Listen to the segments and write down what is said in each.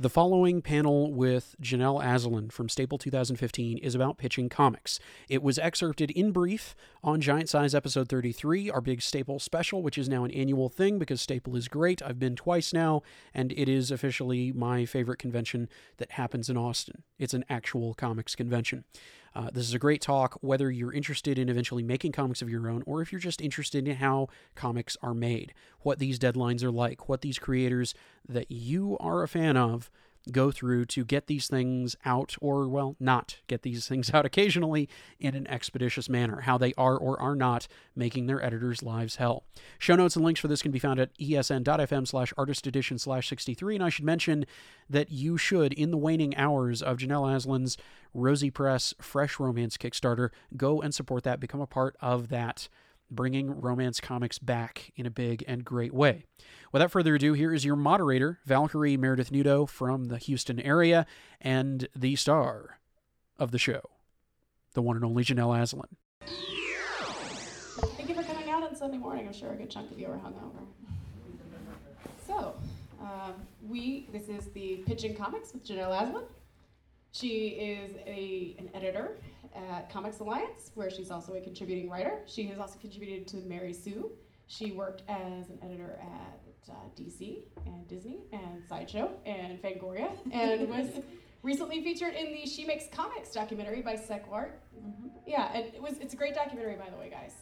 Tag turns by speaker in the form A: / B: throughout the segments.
A: The following panel with Janelle Asselin from Staple 2015 is about pitching comics. It was excerpted in brief on Giant Size episode 33, our big Staple special, which is now an annual thing because Staple is great. I've been twice now, and it is officially my favorite convention that happens in Austin. It's an actual comics convention. Uh, this is a great talk, whether you're interested in eventually making comics of your own or if you're just interested in how comics are made, what these deadlines are like, what these creators that you are a fan of go through to get these things out, or, well, not get these things out occasionally in an expeditious manner, how they are or are not making their editors' lives hell. Show notes and links for this can be found at esn.fm slash artist edition slash 63. And I should mention that you should, in the waning hours of Janelle Asselin's Rosy Press Fresh Romance Kickstarter, go and support that, become a part of that bringing romance comics back in a big and great way. Without further ado, here is your moderator, Valkyrie Meredith Nudo from the Houston area and the star of the show, the one and only Janelle Asselin.
B: Thank you for coming out on Sunday morning. I'm sure a good chunk of you are hungover. So, um, we this is the Pitching Comics with Janelle Asselin. She is a, an editor at Comics Alliance, where she's also a contributing writer. She has also contributed to Mary Sue. She worked as an editor at uh, DC and Disney and Sideshow and Fangoria and was recently featured in the She Makes Comics documentary by Sequart. Mm-hmm. Yeah, and it was it's a great documentary, by the way, guys.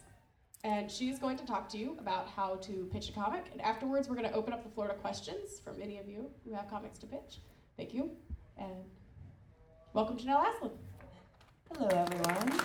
B: And she's going to talk to you about how to pitch a comic. And afterwards, we're going to open up the floor to questions from any of you who have comics to pitch. Thank you. And welcome, Janelle Asselin.
C: Hello, everyone.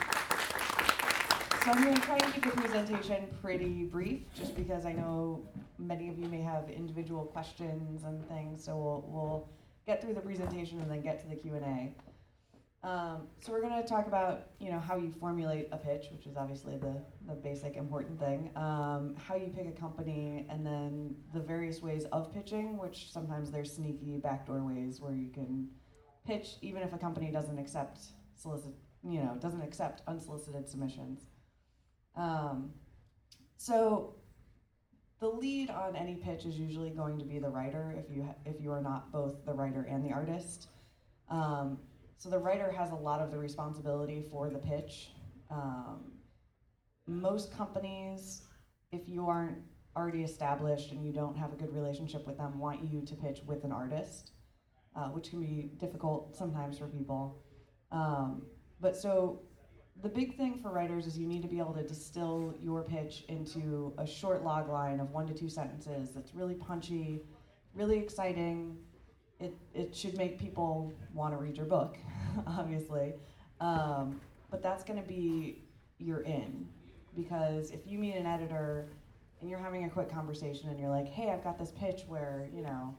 C: So I'm going to try and keep the presentation pretty brief, just because I know many of you may have individual questions and things. So we'll, we'll get through the presentation and then get to the Q and A. Um, so we're going to talk about you know how you formulate a pitch, which is obviously the, the basic important thing. Um, how you pick a company, and then the various ways of pitching, which sometimes there's sneaky backdoor ways where you can pitch even if a company doesn't accept solicit you know doesn't accept unsolicited submissions. Um, so the lead on any pitch is usually going to be the writer if you ha- if you are not both the writer and the artist. Um, so the writer has a lot of the responsibility for the pitch. Um, most companies, if you aren't already established and you don't have a good relationship with them, want you to pitch with an artist, uh, which can be difficult sometimes for people. Um, but so the big thing for writers is you need to be able to distill your pitch into a short log line of one to two sentences that's really punchy, really exciting, it, it should make people want to read your book, obviously. Um, but that's going to be your in. Because if you meet an editor and you're having a quick conversation and you're like, hey, I've got this pitch where, you know,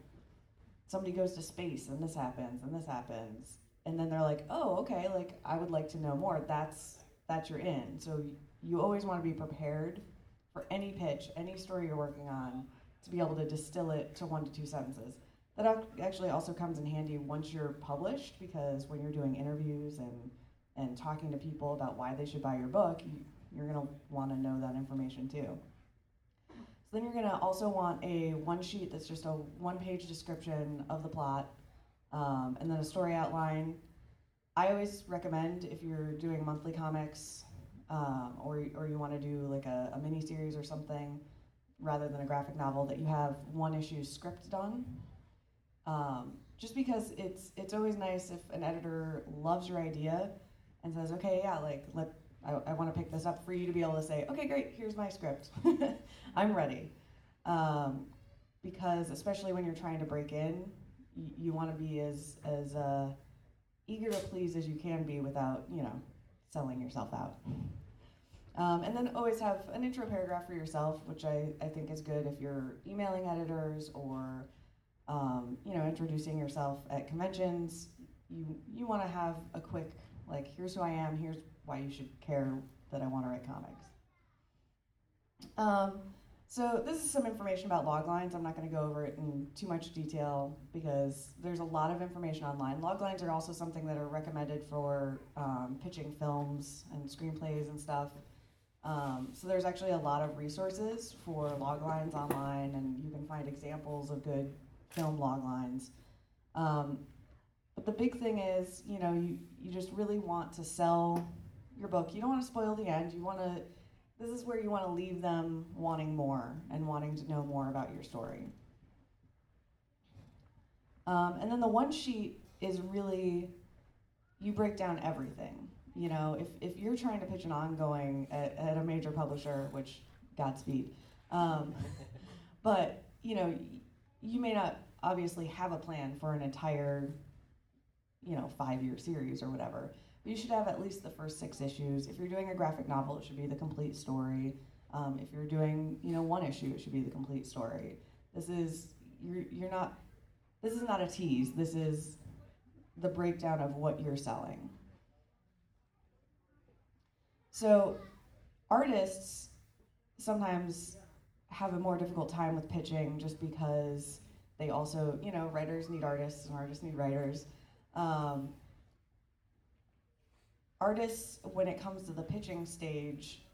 C: somebody goes to space and this happens and this happens. And then they're like, oh, okay, like I would like to know more. That's that's your in. So you always want to be prepared for any pitch, any story you're working on, to be able to distill it to one to two sentences that actually also comes in handy once you're published because when you're doing interviews and and talking to people about why they should buy your book, you, you're going to want to know that information too. Then you're to also want a one sheet that's just a one page description of the plot um, and then a story outline. I always recommend if you're doing monthly comics um, or, or you want to do like a, a mini series or something rather than a graphic novel that you have one issue script done um, just because it's it's always nice if an editor loves your idea and says, okay, yeah, like let I, I want to pick this up for you to be able to say, okay, great, here's my script, I'm ready. Um, because especially when you're trying to break in, you, you want to be as as uh, eager to please as you can be without you know selling yourself out. Um, and then always have an intro paragraph for yourself, which I, I think is good if you're emailing editors or um, you know, introducing yourself at conventions. You you want to have a quick like, here's who I am. Here's why you should care that I want to write comics. Um, so this is some information about log lines. I'm not going to go over it in too much detail because there's a lot of information online. Log lines are also something that are recommended for um, pitching films and screenplays and stuff. Um, so there's actually a lot of resources for log lines online, and you can find examples of good film log lines. Um, but the big thing is, you know, you, you just really want to sell your book. You don't want to spoil the end. You want to, this is where you want to leave them wanting more and wanting to know more about your story. Um, and then the one sheet is really, you break down everything. You know, if, if you're trying to pitch an ongoing at, at a major publisher, which Godspeed, um, but you know, you may not obviously have a plan for an entire, you know, five year series or whatever. You should have at least the first six issues. If you're doing a graphic novel, it should be the complete story. Um, if you're doing, you know, one issue, it should be the complete story. This is you're you're not. This is not a tease. This is the breakdown of what you're selling. So, artists sometimes have a more difficult time with pitching just because they also, you know, writers need artists and artists need writers. Um, artists, when it comes to the pitching stage,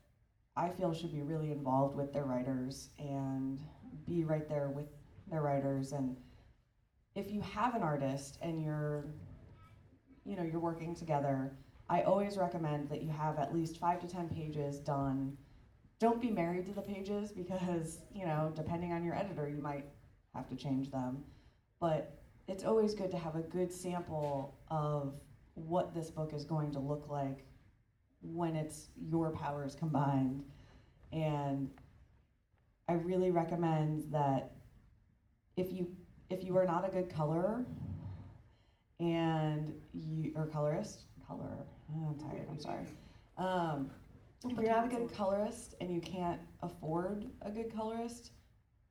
C: I feel should be really involved with their writers and be right there with their writers. And if you have an artist and you're, you know, you're working together, I always recommend that you have at least five to ten pages done don't be married to the pages because, you know, depending on your editor, you might have to change them. But it's always good to have a good sample of what this book is going to look like when it's your powers combined. And I really recommend that if you if you are not a good colorer and you or colorist, color, oh, I'm tired, I'm sorry. Um, if you're not a good colorist and you can't afford a good colorist,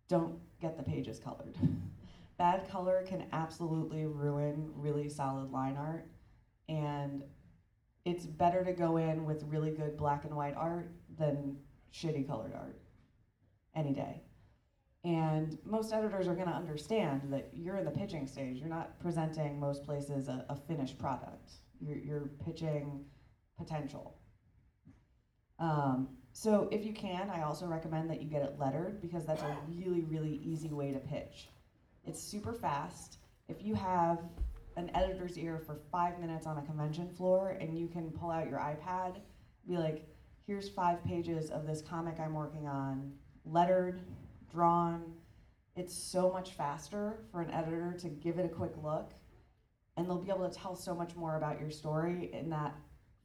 C: don't get the pages colored. Bad color can absolutely ruin really solid line art, and it's better to go in with really good black and white art than shitty colored art any day. And most editors are going to understand that you're in the pitching stage. You're not presenting most places a, a finished product. You're, you're pitching potential. Um, so if you can, I also recommend that you get it lettered because that's a really, really easy way to pitch. It's super fast. If you have an editor's ear for five minutes on a convention floor and you can pull out your iPad, be like, here's five pages of this comic I'm working on, lettered, drawn. It's so much faster for an editor to give it a quick look, and they'll be able to tell so much more about your story in that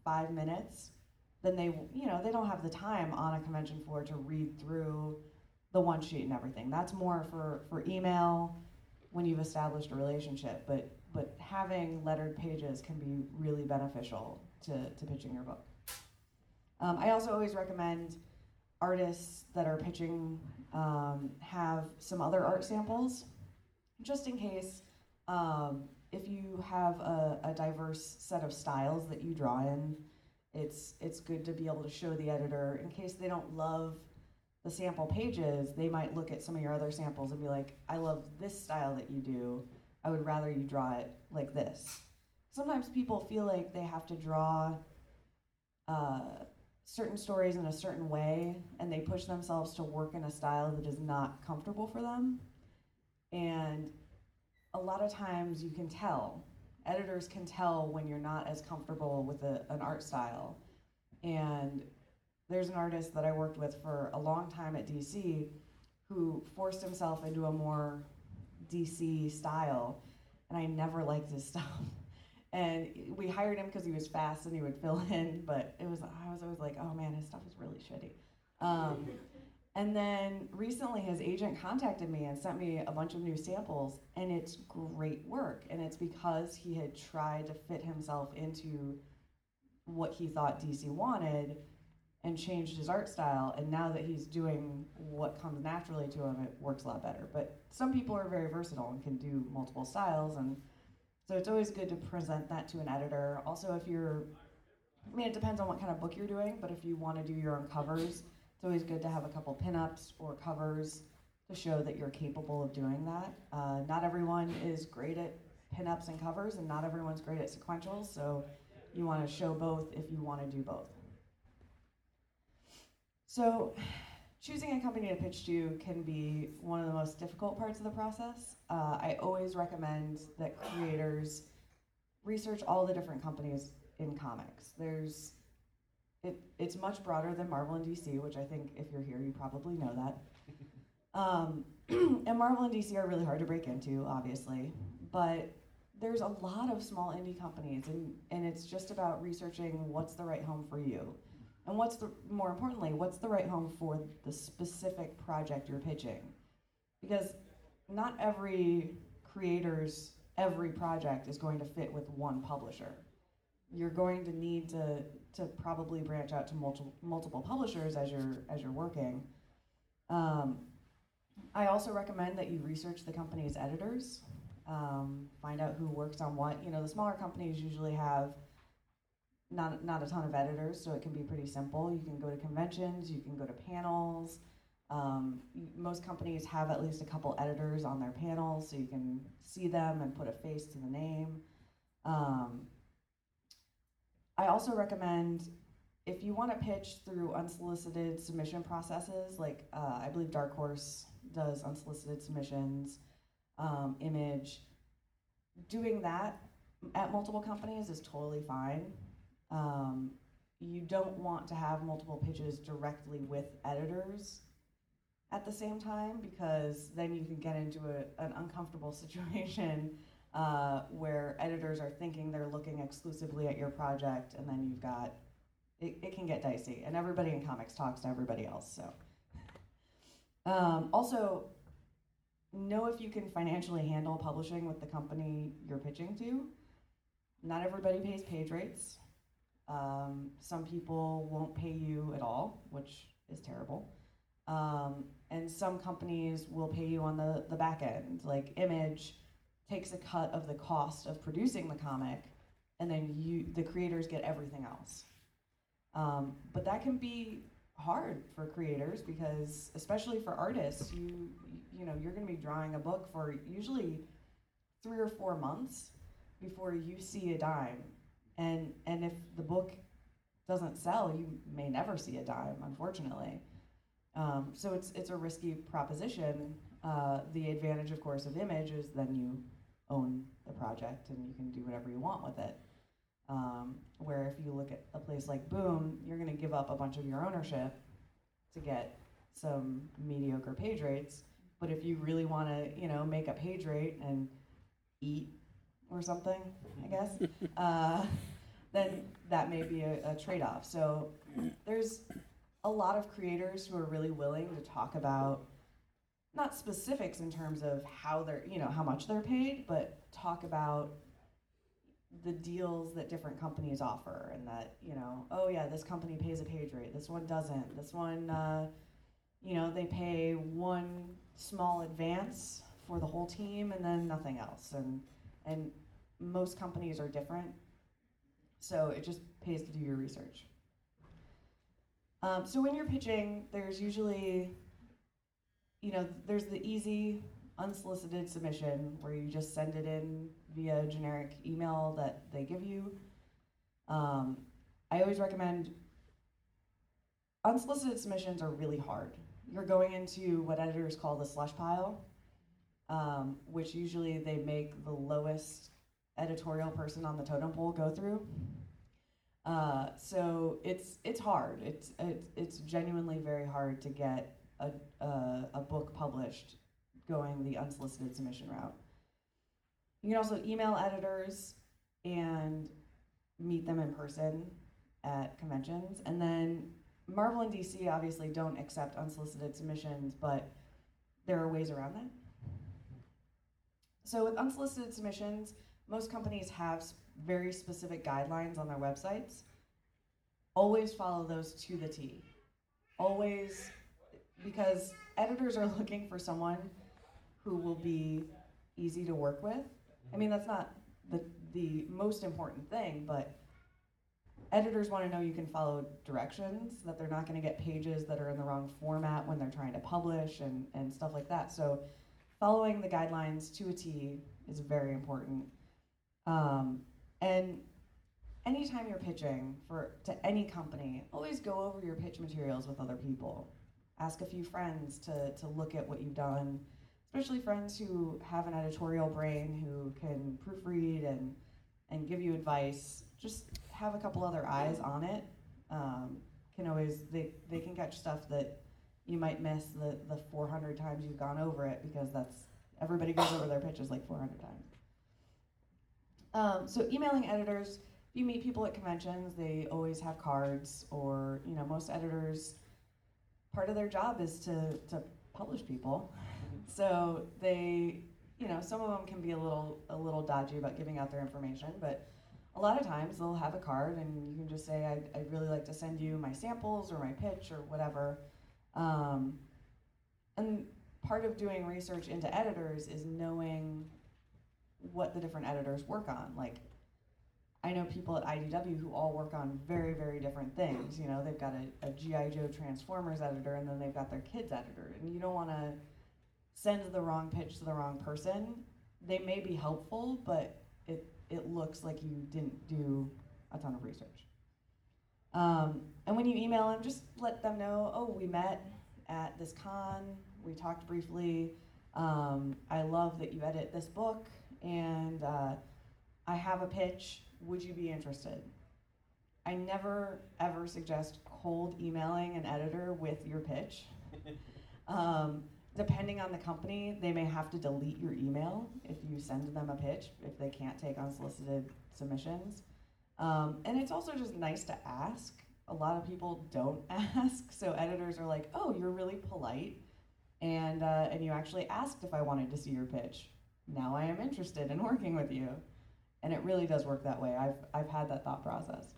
C: five minutes than they you know they don't have the time on a convention floor to read through the one sheet and everything that's more for for email when you've established a relationship but but having lettered pages can be really beneficial to, to pitching your book. Um, i also always recommend artists that are pitching um, have some other art samples just in case um, if you have a, a diverse set of styles that you draw in it's it's good to be able to show the editor. In case they don't love the sample pages they might look at some of your other samples and be like i love this style that you do i would rather you draw it like this sometimes people feel like they have to draw uh, certain stories in a certain way and they push themselves to work in a style that is not comfortable for them and a lot of times you can tell editors can tell when you're not as comfortable with a, an art style. And there's an artist that I worked with for a long time at DC who forced himself into a more DC style, and I never liked his stuff. And we hired him because he was fast and he would fill in, but it was I was always like, oh man, his stuff is really shitty. Um, and then recently, his agent contacted me and sent me a bunch of new samples, and it's great work. And it's because he had tried to fit himself into what he thought DC wanted and changed his art style. And now that he's doing what comes naturally to him, it works a lot better. But some people are very versatile and can do multiple styles. And so it's always good to present that to an editor. Also, if you're, I mean, it depends on what kind of book you're doing, but if you want to do your own covers, it's always good to have a couple pinups or covers to show that you're capable of doing that. Uh, not everyone is great at pinups and covers, and not everyone's great at sequentials, so you want to show both if you want to do both. So, choosing a company to pitch to can be one of the most difficult parts of the process. Uh, I always recommend that creators research all the different companies in comics. There's it, it's much broader than Marvel and DC, which I think if you're here, you probably know that. Um, and Marvel and DC are really hard to break into, obviously, but there's a lot of small indie companies, and, and it's just about researching what's the right home for you. And what's the, more importantly, what's the right home for the specific project you're pitching? Because not every creator's every project is going to fit with one publisher. You're going to need to, to probably branch out to multiple, multiple publishers as you're, as you're working. Um, I also recommend that you research the company's editors, um, find out who works on what. You know, the smaller companies usually have not, not a ton of editors, so it can be pretty simple. You can go to conventions, you can go to panels. Um, most companies have at least a couple editors on their panels, so you can see them and put a face to the name. Um, I also recommend if you want to pitch through unsolicited submission processes, like uh, I believe Dark Horse does unsolicited submissions, um, image, doing that at multiple companies is totally fine. Um, you don't want to have multiple pitches directly with editors at the same time because then you can get into a, an uncomfortable situation uh, where editors are thinking they're looking exclusively at your project and then you've got it, it can get dicey. And everybody in comics talks to everybody else so. Um, also know if you can financially handle publishing with the company you're pitching to. Not everybody pays page rates um, some people won't pay you at all which is terrible. Um, and some companies will pay you on the, the back end like image takes a cut of the cost of producing the comic and then you the creators get everything else. Um, but that can be hard for creators because especially for artists you you know you're going to be drawing a book for usually three or four months before you see a dime and and if the book doesn't sell you may never see a dime unfortunately. Um, so it's it's a risky proposition. Uh, the advantage of course of image is then you own the project and you can do whatever you want with it. Um, where if you look at a place like Boom, you're going to give up a bunch of your ownership to get some mediocre page rates. But if you really want to, you know, make a page rate and eat or something, I guess, uh, then that may be a, a trade-off. So there's a lot of creators who are really willing to talk about not specifics in terms of how they're, you know, how much they're paid, but talk about the deals that different companies offer and that you know oh yeah this company pays a page rate this one doesn't this one uh, you know they pay one small advance for the whole team and then nothing else and and most companies are different so it just pays to do your research um, so when you're pitching there's usually you know there's the easy unsolicited submission where you just send it in via generic email that they give you. Um, I always recommend unsolicited submissions are really hard. You're going into what editors call the slush pile, um, which usually they make the lowest editorial person on the totem pole go through. Uh, so it's it's hard. It's it's it's genuinely very hard to get a, a, a book published going the unsolicited submission route. You can also email editors and meet them in person at conventions. And then Marvel and DC obviously don't accept unsolicited submissions, but there are ways around that. So with unsolicited submissions, most companies have very specific guidelines on their websites. Always follow those to the T. Always, because editors are looking for someone who will be easy to work with. I mean, that's not the, the most important thing, but editors want to know you can follow directions, that they're not going to get pages that are in the wrong format when they're trying to publish and, and stuff like that. So, following the guidelines to a T is very important. Um, and anytime you're pitching for to any company, always go over your pitch materials with other people. ask a few friends to, to look at what you've done, especially friends who have an editorial brain who can proofread and, and give you advice. Just have a couple other eyes on it. Um, can always they, they can catch stuff that you might miss the, the 400 times you've gone over it because that's everybody goes over their pitches like 400 times. Um, so emailing editors, you meet people at conventions, they always have cards, or you know most editors, part of their job is to to publish people. So they, you know, some of them can be a little a little dodgy about giving out their information, but a lot of times they'll have a card and you can just say, I'd, I'd really like to send you my samples or my pitch or whatever. Um, and part of doing research into editors is knowing what the different editors work on. Like, I know people at IDW who all work on very, very different things. You know, they've got a, a G.I. Joe Transformers editor and then they've got their kids editor. And you don't want to send the wrong pitch to the wrong person. They may be helpful, but it, it looks like you didn't do a ton of research. Um, and when you email them, just let them know, oh, we met at this con, we talked briefly. Um, I love that you edit this book, and uh, I have a pitch. Would you be interested? I never ever suggest cold emailing an editor with your pitch. um, depending on the company, they may have to delete your email if you send them a pitch if they can't take unsolicited submissions. Um, and it's also just nice to ask. A lot of people don't ask, so editors are like, "Oh, you're really polite, and uh, and you actually asked if I wanted to see your pitch. Now I am interested in working with you." And it really does work that way. I've I've had that thought process.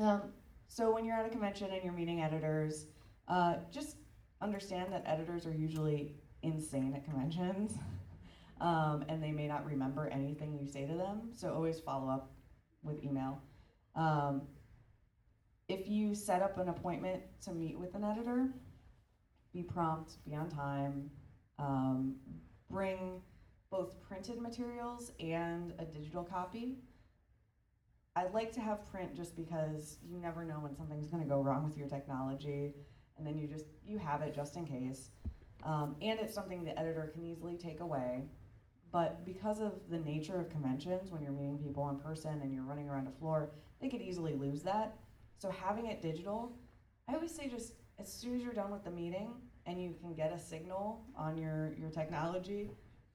C: Um, so when you're at a convention and you're meeting editors, uh, just understand that editors are usually insane at conventions, um, and they may not remember anything you say to them. So always follow up with email. Um, if you set up an appointment to meet with an editor, be prompt, be on time, um, bring both printed materials and a digital copy. I'd like to have print just because you never know when something's going to go wrong with your technology, and then you just you have it just in case. Um, and it's something the editor can easily take away. But because of the nature of conventions, when you're meeting people in person and you're running around a floor, they could easily lose that. So having it digital, I always say just as soon as you're done with the meeting and you can get a signal on your, your technology,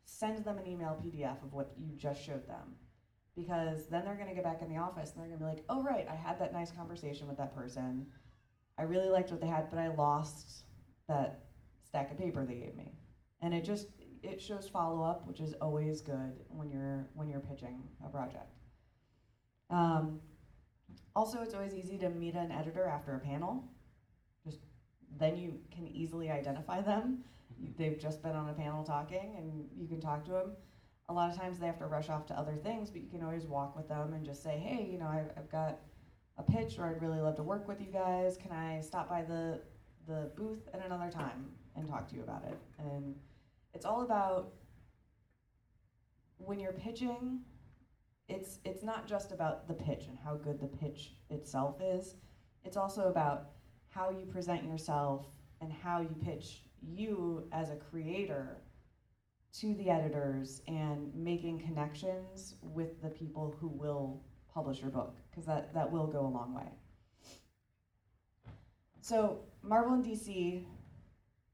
C: send them an email PDF of what you just showed them. Because then they're gonna get back in the office and they're gonna be like, oh right, I had that nice conversation with that person. I really liked what they had, but I lost that stack of paper they gave me. And it just it shows follow up, which is always good when you're when you're pitching a project. Um, also, it's always easy to meet an editor after a panel. Just then you can easily identify them. They've just been on a panel talking, and you can talk to them. A lot of times they have to rush off to other things, but you can always walk with them and just say, "Hey, you know, I've, I've got a pitch, or I'd really love to work with you guys. Can I stop by the the booth at another time and talk to you about it?" And it's all about when you're pitching it's it's not just about the pitch and how good the pitch itself is it's also about how you present yourself and how you pitch you as a creator to the editors and making connections with the people who will publish your book because that, that will go a long way so marvel and dc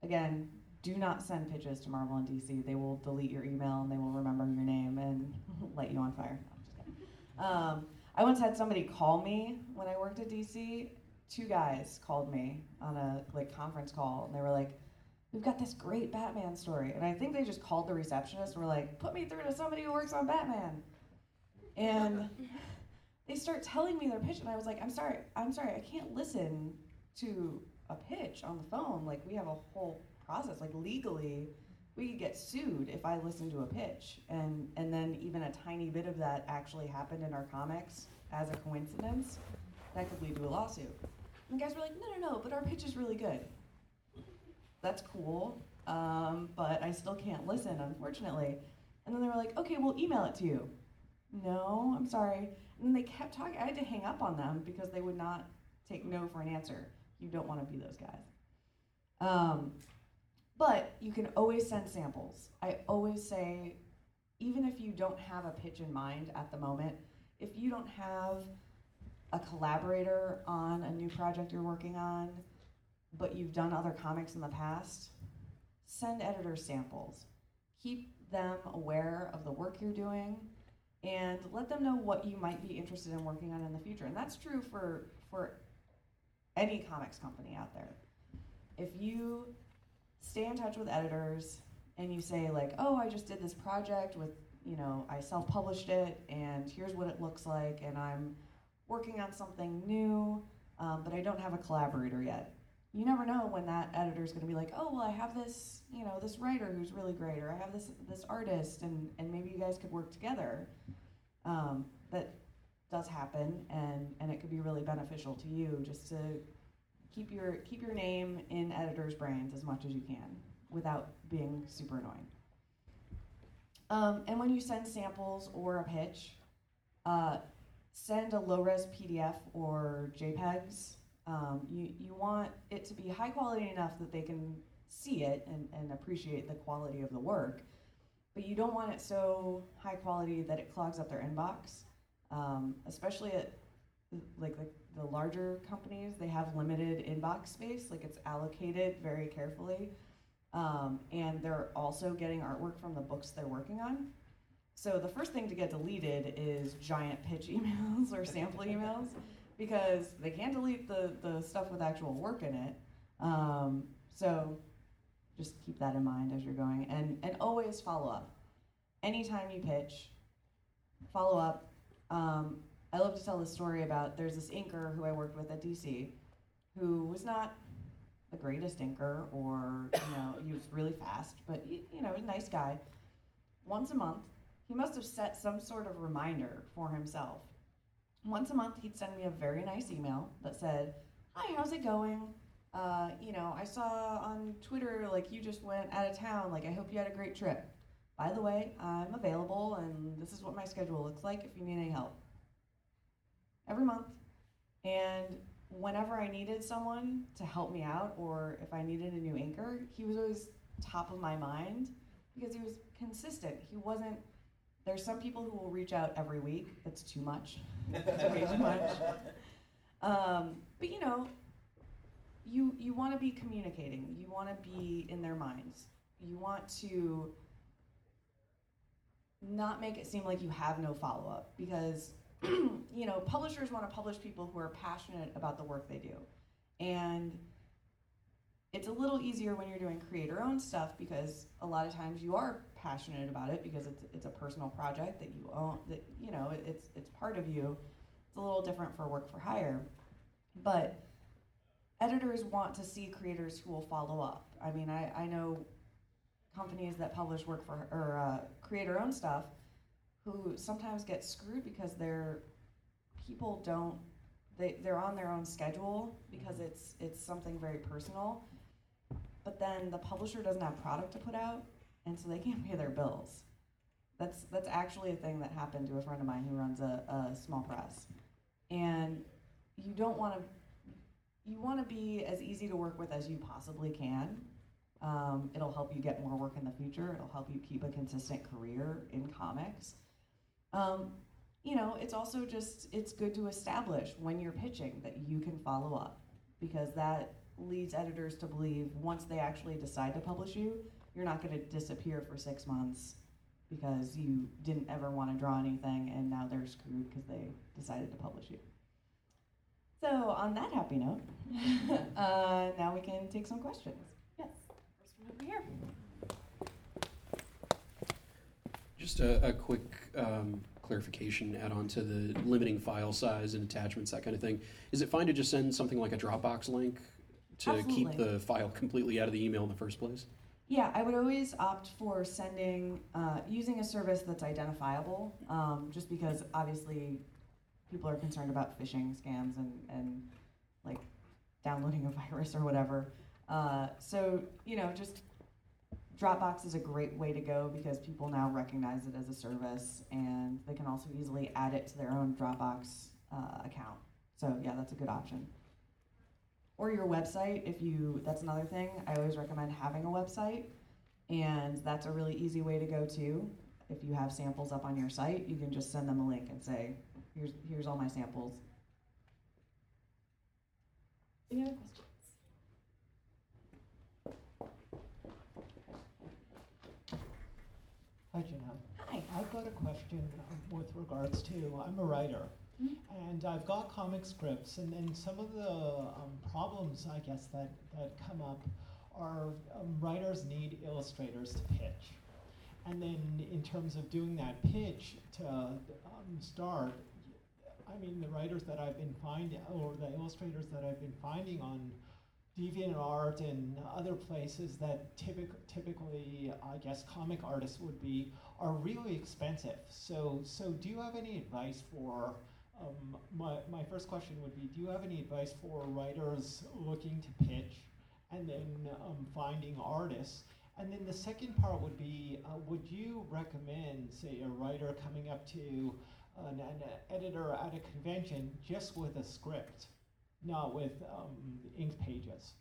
C: again do not send pitches to Marvel and DC. They will delete your email and they will remember your name and light you on fire. No, um, I once had somebody call me when I worked at DC. Two guys called me on a like conference call and they were like, "We've got this great Batman story," and I think they just called the receptionist and were like, "Put me through to somebody who works on Batman," and they start telling me their pitch and I was like, "I'm sorry, I'm sorry, I can't listen to a pitch on the phone. Like we have a whole process. Like legally, we could get sued if I listen to a pitch, and and then even a tiny bit of that actually happened in our comics as a coincidence, that could lead to a lawsuit. And the guys were like, no, no, no, but our pitch is really good. That's cool, um, but I still can't listen, unfortunately. And then they were like, okay, we'll email it to you. No, I'm sorry. And then they kept talking. I had to hang up on them because they would not take no for an answer. You don't want to be those guys. Um, but you can always send samples. I always say, even if you don't have a pitch in mind at the moment, if you don't have a collaborator on a new project you're working on, but you've done other comics in the past, send editor samples. Keep them aware of the work you're doing and let them know what you might be interested in working on in the future. And that's true for, for any comics company out there. If you stay in touch with editors and you say like, "Oh, I just did this project with, you know, I self-published it and here's what it looks like and I'm working on something new, um, but I don't have a collaborator yet." You never know when that editor is going to be like, "Oh, well, I have this, you know, this writer who's really great, or I have this this artist, and and maybe you guys could work together." Um, that does happen, and and it could be really beneficial to you just to keep your keep your name in editors' brains as much as you can without being super annoying. Um, and when you send samples or a pitch, uh, send a low-res PDF or JPEGs. Um, you, you want it to be high quality enough that they can see it and, and appreciate the quality of the work, but you don't want it so high quality that it clogs up their inbox, um, especially at like, like the larger companies, they have limited inbox space, like it's allocated very carefully. Um, and they're also getting artwork from the books they're working on. So the first thing to get deleted is giant pitch emails or sample emails because they can't delete the, the stuff with actual work in it. Um, so just keep that in mind as you're going and, and always follow up. Anytime you pitch, follow up. Um, I love to tell this story about there's this inker who I worked with at DC who was not the greatest inker or, you know, he was really fast, but, you know, a nice guy. Once a month, he must have set some sort of reminder for himself. Once a month, he'd send me a very nice email that said, Hi, how's it going? Uh, you know, I saw on Twitter, like, you just went out of town. Like, I hope you had a great trip. By the way, I'm available, and this is what my schedule looks like if you need any help every month. And whenever I needed someone to help me out, or if I needed a new inker, he was always top of my mind because he was consistent. He wasn't. There's some people who will reach out every week. That's too much. That's way too much. Um, but you know, you you want to be communicating. You want to be in their minds. You want to not make it seem like you have no follow up because you know, publishers want to publish people who are passionate about the work they do. And it's a little easier when you're doing creator owned stuff because a lot of times you are passionate about it because it's, it's a personal project that you own that you know it's it's part of you. It's a little different for work for hire but editors want to see creators who will follow up. I mean i, I know companies that publish work for or uh, creator owned stuff who sometimes get screwed because their people don't they, they're on their own schedule because it's it's something very personal but then the publisher doesn't have product to put out and so they can't pay their bills. That's that's actually a thing that happened to a friend of mine who runs a, a small press. And you don't want to you want to be as easy to work with as you possibly can. Um, it'll help you get more work in the future. It'll help you keep a consistent career in comics. Um, you know, it's also just it's good to establish when you're pitching that you can follow up because that leads editors to believe once they actually decide to publish you, you're not going to disappear for six months because you didn't ever want to draw anything and now they're screwed because they decided to publish you. So, on that happy note, uh, now we can take some questions. Yes, first one over here.
A: Just a, a quick um, clarification add on to the limiting file size and attachments, that kind of thing. Is it fine to just send something like a Dropbox link to
C: Absolutely.
A: keep the file completely out of the email in the first place?
C: Yeah, I would always opt for sending, uh, using a service that's identifiable, um, just because obviously people are concerned about phishing scams and, and like downloading a virus or whatever. Uh, so, you know, just Dropbox is a great way to go because people now recognize it as a service and they can also easily add it to their own Dropbox uh, account. So, yeah, that's a good option. Or your website if you that's another thing i always recommend having a website and that's a really easy way to go to if you have samples up on your site you can just send them a link and say here's here's all my samples
B: Any other questions?
D: Hi, Janelle.
C: hi
D: I've got a question um, with regards to, I'm a writer. And I've got comic scripts, and then some of the um, problems, I guess, that, that come up are um, writers need illustrators to pitch. And then in terms of doing that pitch to um, start, I mean, the writers that I've been finding, or the illustrators that I've been finding on DeviantArt and other places that typic- typically, I guess, comic artists would be, are really expensive. So, so do you have any advice for? Um, my my first question would be: Do you have any advice for writers looking to pitch, and then um, finding artists? And then the second part would be: uh, Would you recommend, say, a writer coming up to an, an editor at a convention just with a script? not with um, ink pages.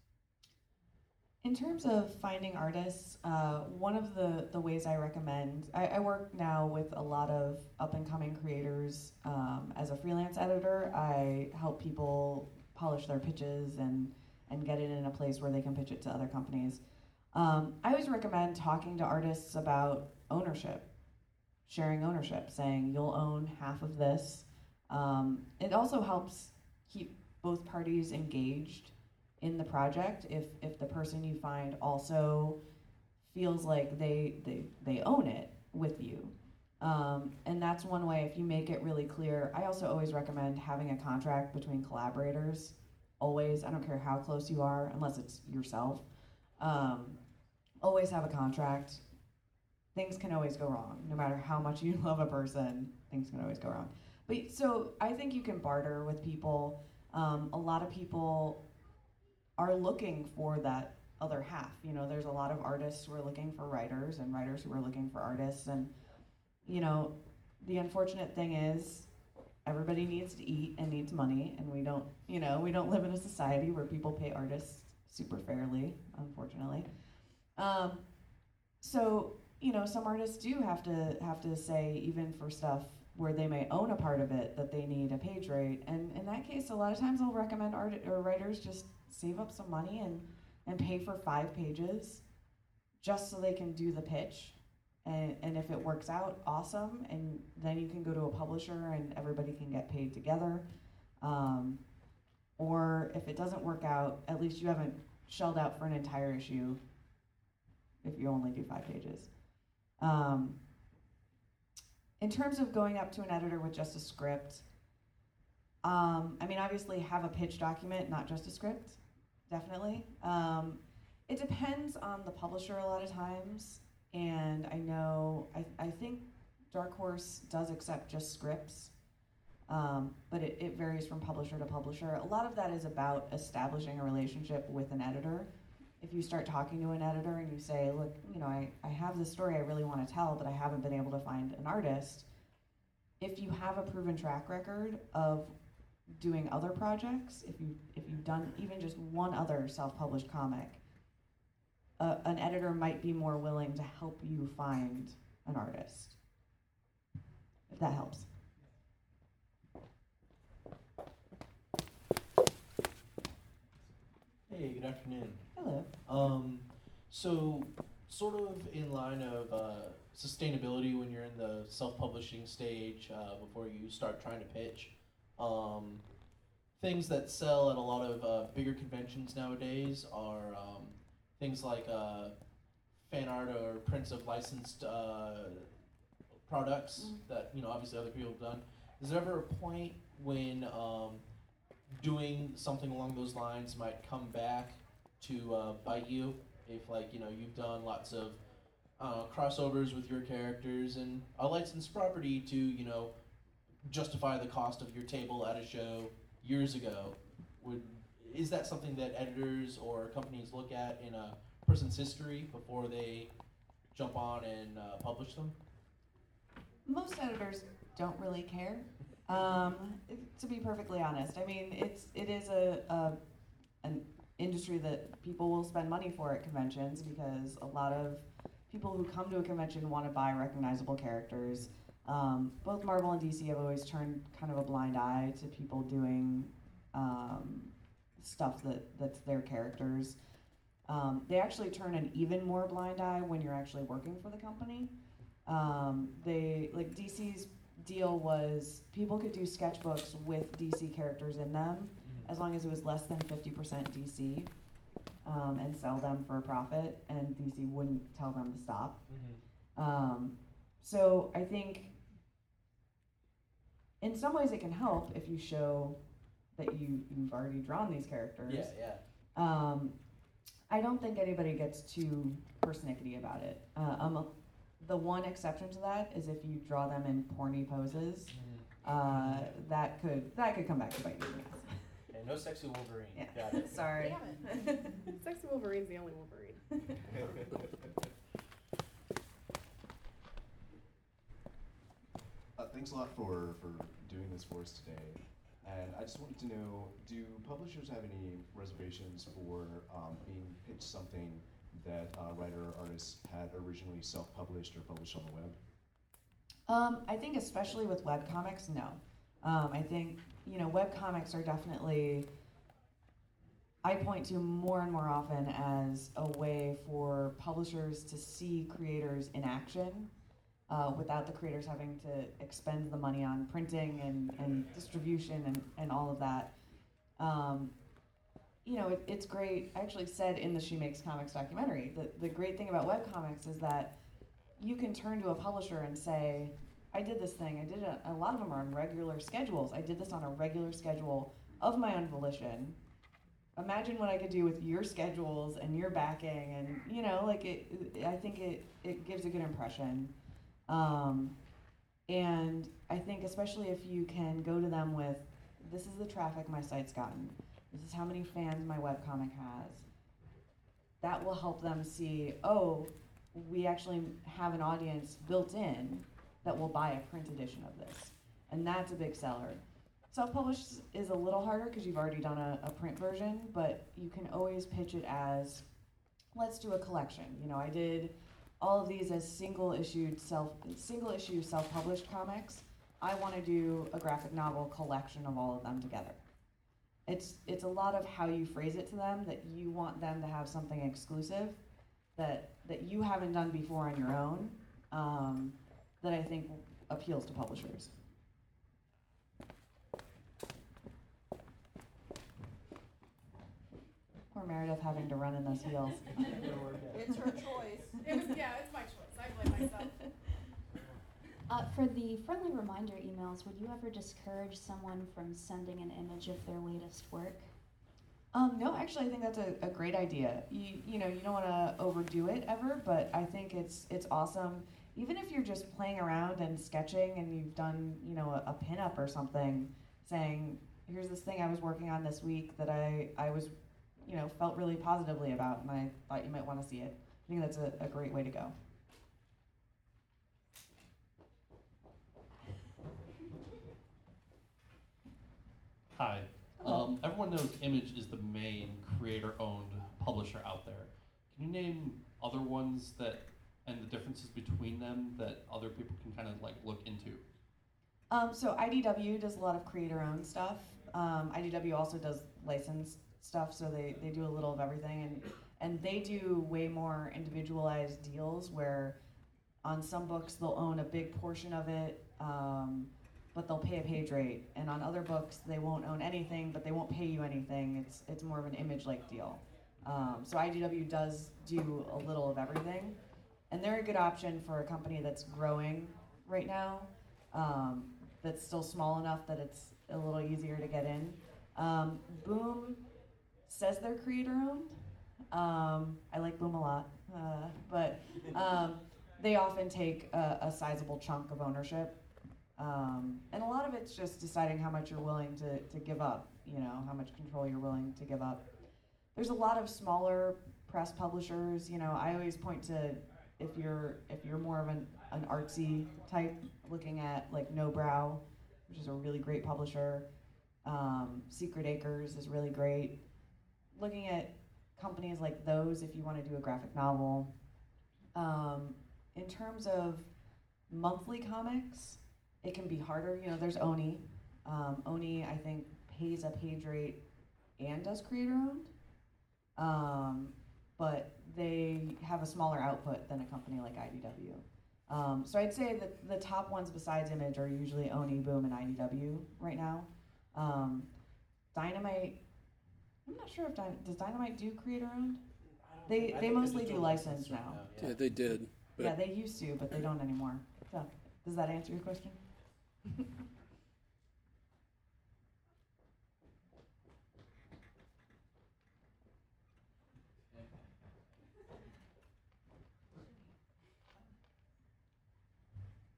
C: In terms of finding artists, uh, one of the, the ways I recommend, I, I work now with a lot of up and coming creators um, as a freelance editor. I help people polish their pitches and, and get it in a place where they can pitch it to other companies. Um, I always recommend talking to artists about ownership, sharing ownership, saying you'll own half of this. Um, it also helps keep both parties engaged in the project if if the person you find also feels like they they, they own it with you. Um, and that's one way if you make it really clear i also always recommend having a contract between collaborators always i don't care how close you are unless it's yourself um, always have a contract. Things can always go wrong no matter how much you love a person things can always go wrong. But so i think you can barter with people. Um, a lot of people are looking for that other half. You know, there's a lot of artists who are looking for writers and writers who are looking for artists. And, you know, the unfortunate thing is everybody needs to eat and needs money. And we don't, you know, we don't live in a society where people pay artists super fairly, unfortunately. Um, so, you know, some artists do have to have to say, even for stuff where they may own a part of it that they need a page rate. And in that case, a lot of times I'll recommend art or writers just save up some money and, and pay for five pages just so they can do the pitch. And, and if it works out, awesome. And then you can go to a publisher and everybody can get paid together. Um, or if it doesn't work out, at least you haven't shelled out for an entire issue if you only do five pages. Um, in terms of going up to an editor with just a script, um, I mean, obviously have a pitch document, not just a script, definitely. Um, it depends on the publisher a lot of times, and I know, I, I think Dark Horse does accept just scripts, um, but it, it varies from publisher to publisher. A lot of that is about establishing a relationship with an editor. If you start talking to an editor and you say, look, you know, I, I have this story I really want to tell, but I haven't been able to find an artist. If you have a proven track record of doing other projects, if you if you've done even just one other self-published comic, uh, an editor might be more willing to help you find an artist. If that helps.
E: Hey, good afternoon.
C: Hello.
E: Um, so, sort of in line of uh, sustainability when you're in the self-publishing stage uh, before you start trying to pitch, um, things that sell at a lot of uh, bigger conventions nowadays are um, things like uh, fan art or prints of licensed uh, products
C: Mm.
E: that you know obviously other people have done. Is there ever a point when um, doing something along those lines might come back to uh, bite you if like you know you've done lots of uh, crossovers with your characters and a licensed property to you know justify the cost of your table at a show years ago would is that something that editors or companies look at in a person's history before they jump on and uh, publish them
C: Most editors don't really care. Um, to be perfectly honest, I mean, it's it is a, a an industry that people will spend money for at conventions because a lot of people who come to a convention want to buy recognizable characters. Um, both Marvel and DC have always turned kind of a blind eye to people doing um, stuff that, that's their characters. Um, they actually turn an even more blind eye when you're actually working for the company. Um, they like DC's deal was people could do sketchbooks with DC characters in them as long as it was less than 50% DC um, and sell them for a profit, and DC wouldn't tell them to stop.
E: Mm-hmm.
C: Um, so I think in some ways it can help if you show that you, you've already drawn these characters.
E: Yeah, yeah.
C: Um, I don't think anybody gets too persnickety about it. Uh, um, the one exception to that is if you draw them in porny poses. Uh, that could that could come back to bite you in the ass.
E: Okay, no sexy Wolverine.
C: Yeah.
E: Got it.
C: Sorry.
B: Damn it. Sexy Wolverine's the only Wolverine.
F: Thanks a lot for, for doing this for us today. And I just wanted to know, do publishers have any reservations for um, being pitched something that uh, writer or artists had originally self-published or published on the web?
C: Um, I think especially with webcomics, no. Um, I think, you know, webcomics are definitely, I point to more and more often as a way for publishers to see creators in action uh, without the creators having to expend the money on printing and, and distribution and, and all of that. Um, you know, it, it's great. I actually said in the She Makes Comics documentary that the great thing about webcomics is that you can turn to a publisher and say, I did this thing. I did it. A lot of them are on regular schedules. I did this on a regular schedule of my own volition. Imagine what I could do with your schedules and your backing, and you know, like it. I think it it gives a good impression, um, and I think especially if you can go to them with, this is the traffic my site's gotten. This is how many fans my webcomic has. That will help them see, oh, we actually have an audience built in that will buy a print edition of this. And that's a big seller. Self published is a little harder because you've already done a, a print version, but you can always pitch it as let's do a collection. You know, I did all of these as single issued self single issue self published comics. I want to do a graphic novel collection of all of them together. It's it's a lot of how you phrase it to them that you want them to have something exclusive that that you haven't done before on your own um, that I think appeals to publishers. Meredith having to run in those heels.
G: It's her choice.
B: It was, yeah, it's my choice. I blame myself.
H: Uh, for the friendly reminder emails, would you ever discourage someone from sending an image of their latest work?
C: Um, no, actually, I think that's a, a great idea. You you know you don't want to overdo it ever, but I think it's it's awesome. Even if you're just playing around and sketching, and you've done you know a, a pinup or something, saying here's this thing I was working on this week that I I was you know felt really positively about, and I thought you might want to see it. I think that's a, a great way to go.
I: Hi. Um, everyone knows Image is the main creator-owned publisher out there. Can you name other ones that and the differences between them that other people can kind of like look into?
C: Um, so IDW does a lot of creator-owned stuff. Um, IDW also does licensed stuff, so they, they do a little of everything, and and they do way more individualized deals where on some books they'll own a big portion of it, um, but they'll pay a page rate, and on other books they won't own anything, but they won't pay you anything. It's it's more of an image-like deal. Um, so IDW does do a little of everything, and they're a good option for a company that's growing right now. Um, that's still small enough that it's a little easier to get in. Um, Boom says they're creator owned. Um, I like Boom a lot, uh, but um, they often take a, a sizable chunk of ownership. Um, and a lot of it's just deciding how much you're willing to, to give up, you know, how much control you're willing to give up. There's a lot of smaller press publishers, you know, I always point to if you're if you're more of an, an artsy type, looking at like Nobrow, which is a really great publisher. Um, Secret Acres is really great. Looking at companies like those if you want to do a graphic novel. Um, in terms of monthly comics, it can be harder. You know, there's Oni. Um, Oni, I think, pays a page rate and does creator owned. Um, but they have a smaller output than a company like IDW. Um, so I'd say that the top ones besides Image are usually Oni, Boom, and IDW right now. Um, Dynamite, I'm not sure if Dyn- does Dynamite do creator owned. They-
E: I
C: they
E: think
C: mostly
E: just
C: do
E: licensed
C: license
E: right
C: now.
A: Yeah, they did. But
C: Yeah, they used to, but they don't anymore. So, does that answer your question?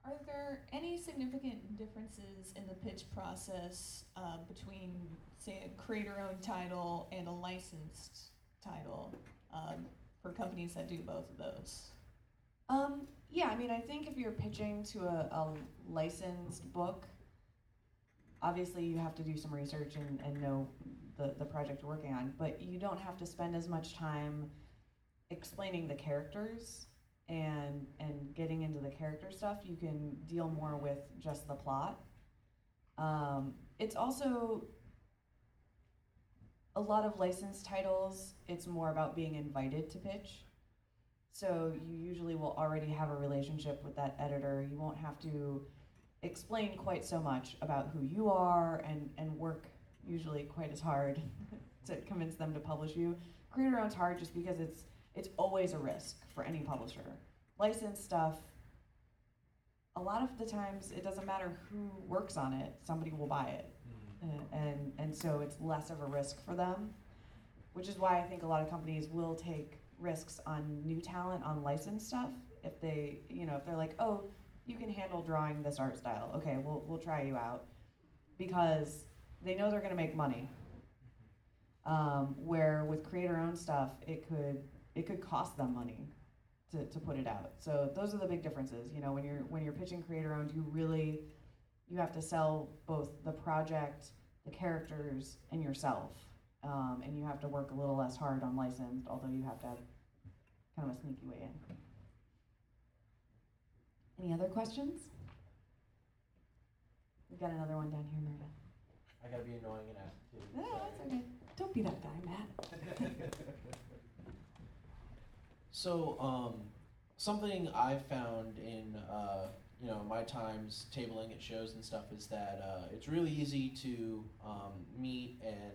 J: Are there any significant differences in the pitch process uh, between, say, a creator-owned title and a licensed title um, for companies that do both of those?
C: Um, yeah, I mean, I think if you're pitching to a, a licensed book, obviously you have to do some research and, and know the, the project you're working on, but you don't have to spend as much time explaining the characters and and getting into the character stuff. You can deal more with just the plot. Um, it's also a lot of licensed titles. It's more about being invited to pitch. So you usually will already have a relationship with that editor. You won't have to explain quite so much about who you are and, and work usually quite as hard to convince them to publish you. Creator own's hard just because it's it's always a risk for any publisher. Licensed stuff, a lot of the times it doesn't matter who works on it, somebody will buy it. Uh, and and so it's less of a risk for them, which is why I think a lot of companies will take risks on new talent on licensed stuff if they you know if they're like oh you can handle drawing this art style okay we'll we'll try you out because they know they're going to make money. Um, where with creator owned stuff it could it could cost them money to, to put it out. So those are the big differences. You know when you're when you're pitching creator owned you really you have to sell both the project, the characters, and yourself. Um, and you have to work a little less hard on licensed, although you have to have kind of a sneaky way in. Any other questions? We've got another one down here, Meredith.
E: I gotta be annoying and ask too.
C: No, that's okay. Don't be that guy, Matt.
E: So, um, something I've found in uh, you know my times tabling at shows and stuff is that uh, it's really easy to um, meet and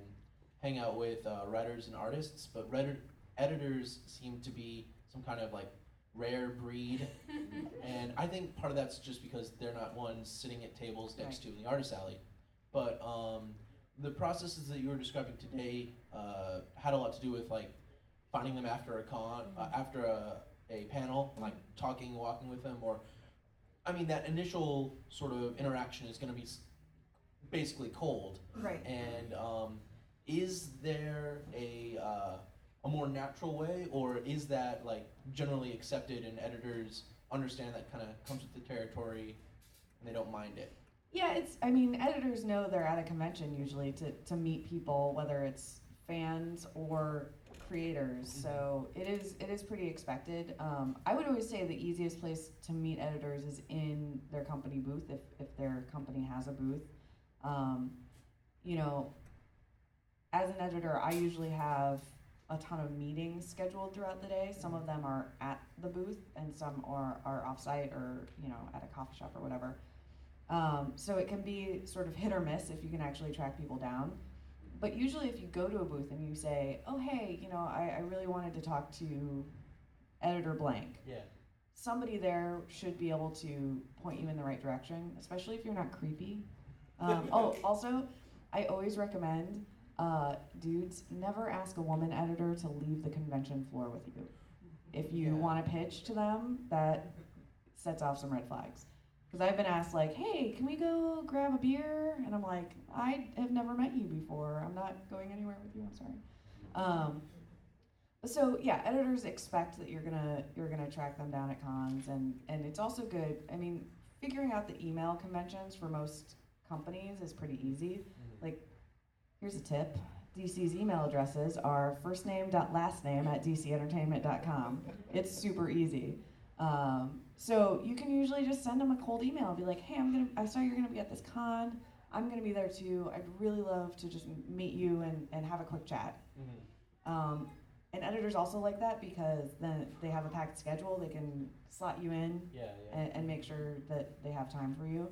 E: hang out with uh, writers and artists, but redder- editors seem to be some kind of like rare breed, and I think part of that's just because they're not ones sitting at tables next to in the artist alley, but um, the processes that you were describing today uh, had a lot to do with like finding them after a con, uh, after a, a panel, like talking, walking with them, or I mean that initial sort of interaction is going to be s- basically cold.
C: Right.
E: And um, is there a uh, a more natural way, or is that like generally accepted and editors understand that kind of comes with the territory and they don't mind it?
C: Yeah, it's. I mean, editors know they're at a convention usually to to meet people, whether it's fans or creators. So it is it is pretty expected. Um, I would always say the easiest place to meet editors is in their company booth if if their company has a booth. Um, you know, as an editor, I usually have a ton of meetings scheduled throughout the day. Some of them are at the booth, and some are are offsite or you know at a coffee shop or whatever. Um, so it can be sort of hit or miss if you can actually track people down. But usually, if you go to a booth and you say, "Oh, hey, you know, I, I really wanted to talk to editor blank,"
E: Yeah.
C: somebody there should be able to point you in the right direction, especially if you're not creepy. Um, oh, also, I always recommend uh, dudes never ask a woman editor to leave the convention floor with you. If you
E: Yeah.
C: want to pitch to them, that sets off some red flags. Because I've been asked, like, hey, can we go grab a beer? And I'm like, I have never met you before. I'm not going anywhere with you. I'm sorry. Um, so yeah, editors expect that you're gonna you're gonna track them down at cons, and and it's also good. I mean, figuring out the email conventions for most companies is pretty easy. Like, here's a tip: DC's email addresses are firstname.lastname at dcentertainment.com. It's super easy. Um, so you can usually just send them a cold email and be like, hey, I'm gonna, I saw you're gonna be at this con. I'm gonna be there too. I'd really love to just meet you and, and have a quick chat.
E: Mm-hmm.
C: Um, and editors also like that because then they have a packed schedule. They can slot you in
E: Yeah, yeah.
C: and, and make sure that they have time for you.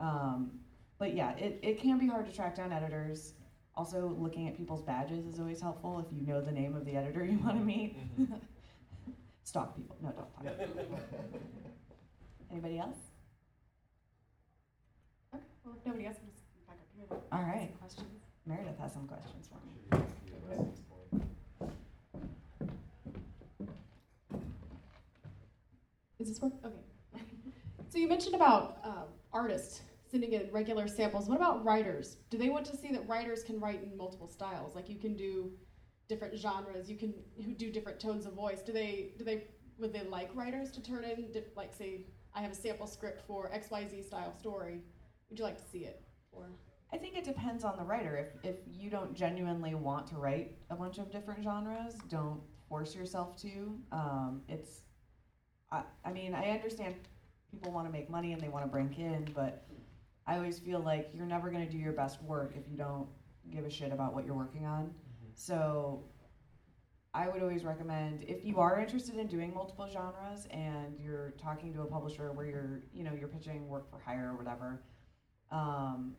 C: Um, but yeah, it, it can be hard to track down editors. Also, looking at people's badges is always helpful if you know the name of the editor you want to meet.
E: Mhm.
C: Stalk people. No, don't talk. Anybody else?
B: Okay, well, if nobody else, we'll just back up here. then.
C: All right.
B: Some Questions?
C: Meredith has some questions for me.
B: Is this work? Okay. so you mentioned about um, artists sending in regular samples. What about writers? Do they want to see that writers can write in multiple styles? Like you can do different genres. You can who do different tones of voice. Do they do they would they like writers to turn in like say I have a sample script for X Y Z style story. Would you like to see it? Or
C: I think it depends on the writer. If, if you don't genuinely want to write a bunch of different genres, don't force yourself to. Um, it's, I, I mean, I understand people want to make money and they want to break in, but I always feel like you're never going to do your best work if you don't give a shit about what you're working on. So I would always recommend if you are interested in doing multiple genres and you're talking to a publisher where you're, you know, you're pitching work for hire or whatever, um,